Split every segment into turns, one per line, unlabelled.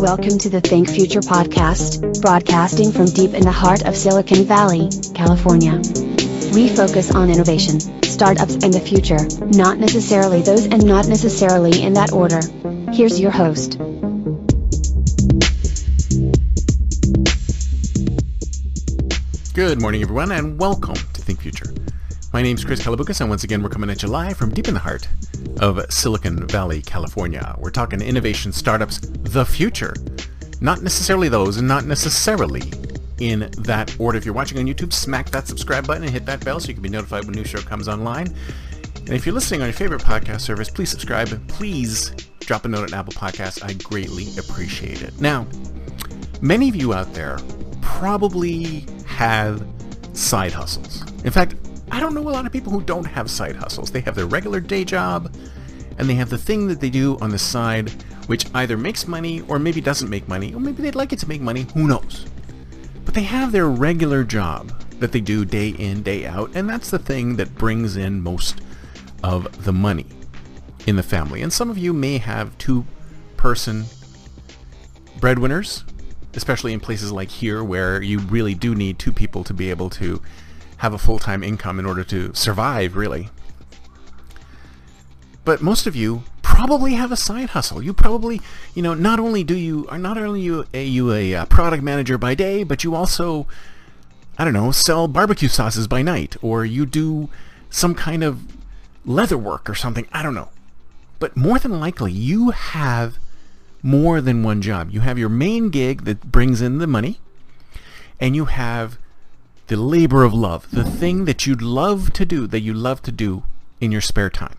Welcome to the Think Future podcast, broadcasting from deep in the heart of Silicon Valley, California. We focus on innovation, startups, and the future, not necessarily those and not necessarily in that order. Here's your host.
Good morning, everyone, and welcome to Think Future. My name is Chris Kalaboukis, and once again, we're coming at you live from deep in the heart of Silicon Valley, California. We're talking innovation startups, the future. Not necessarily those, and not necessarily in that order. If you're watching on YouTube, smack that subscribe button and hit that bell so you can be notified when a new show comes online. And if you're listening on your favorite podcast service, please subscribe. Please drop a note at Apple Podcasts. I greatly appreciate it. Now, many of you out there probably have side hustles. In fact, I don't know a lot of people who don't have side hustles. They have their regular day job, and they have the thing that they do on the side, which either makes money or maybe doesn't make money, or maybe they'd like it to make money, who knows. But they have their regular job that they do day in, day out, and that's the thing that brings in most of the money in the family. And some of you may have two person breadwinners, especially in places like here where you really do need two people to be able to have a full-time income in order to survive, really. But most of you probably have a side hustle. You probably, you know, not only do you are not only you a, you a uh, product manager by day, but you also, I don't know, sell barbecue sauces by night, or you do some kind of leather work or something. I don't know. But more than likely, you have more than one job. You have your main gig that brings in the money, and you have the labor of love, the thing that you'd love to do, that you love to do in your spare time.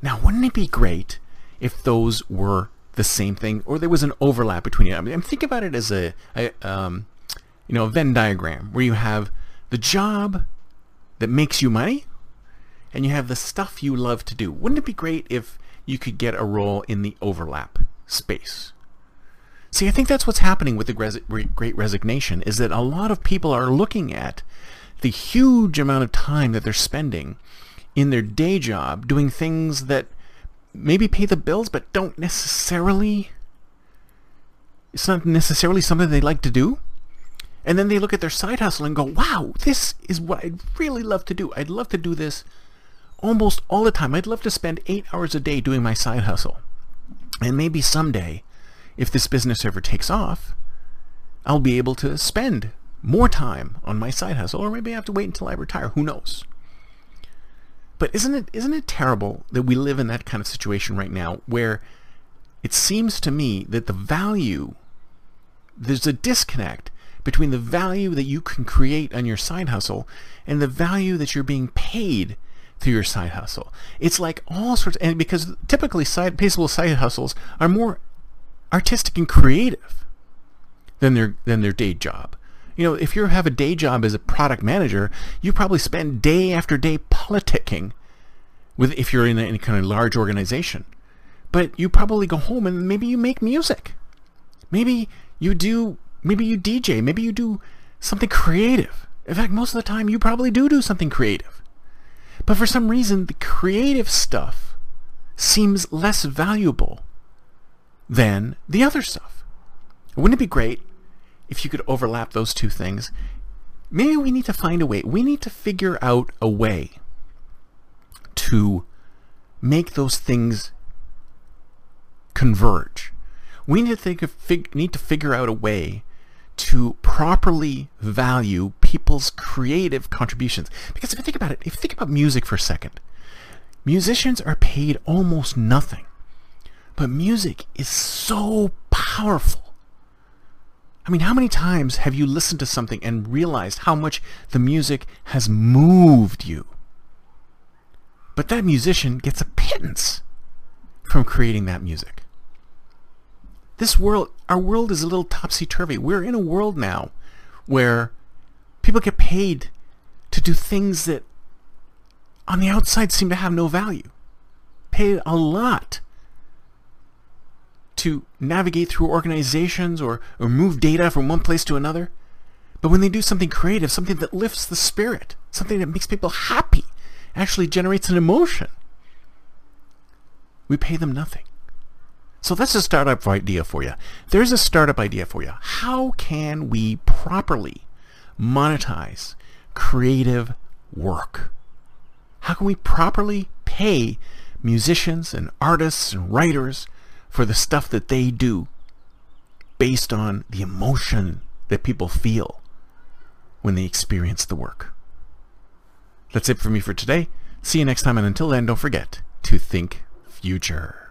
Now, wouldn't it be great if those were the same thing, or there was an overlap between it? I mean, think about it as a, a um, you know, a Venn diagram where you have the job that makes you money, and you have the stuff you love to do. Wouldn't it be great if you could get a role in the overlap space? See, I think that's what's happening with the Great Resignation is that a lot of people are looking at the huge amount of time that they're spending in their day job doing things that maybe pay the bills but don't necessarily it's not necessarily something they like to do. And then they look at their side hustle and go, wow, this is what I'd really love to do. I'd love to do this almost all the time. I'd love to spend eight hours a day doing my side hustle. And maybe someday if this business ever takes off, I'll be able to spend more time on my side hustle, or maybe I have to wait until I retire. Who knows? But isn't it isn't it terrible that we live in that kind of situation right now where it seems to me that the value there's a disconnect between the value that you can create on your side hustle and the value that you're being paid through your side hustle. It's like all sorts, and because typically side, paceable side hustles are more artistic and creative than their than their day job. You know, if you have a day job as a product manager, you probably spend day after day politicking with if you're in any kind of large organization. But you probably go home and maybe you make music. Maybe you do maybe you DJ, maybe you do something creative. In fact, most of the time you probably do do something creative. But for some reason, the creative stuff seems less valuable than the other stuff. Wouldn't it be great if you could overlap those two things? Maybe we need to find a way. We need to figure out a way to make those things converge. We need to think of fig, need to figure out a way to properly value people's creative contributions. Because if you think about it, if you think about music for a second, musicians are paid almost nothing but music is so powerful. I mean, how many times have you listened to something and realized how much the music has moved you? But that musician gets a pittance from creating that music. This world, our world is a little topsy-turvy. We're in a world now where people get paid to do things that on the outside seem to have no value. Paid a lot to navigate through organizations or, or move data from one place to another. But when they do something creative, something that lifts the spirit, something that makes people happy, actually generates an emotion, we pay them nothing. So that's a startup idea for you. There's a startup idea for you. How can we properly monetize creative work? How can we properly pay musicians and artists and writers for the stuff that they do based on the emotion that people feel when they experience the work? That's it for me for today. See you next time, and until then, don't forget to think future.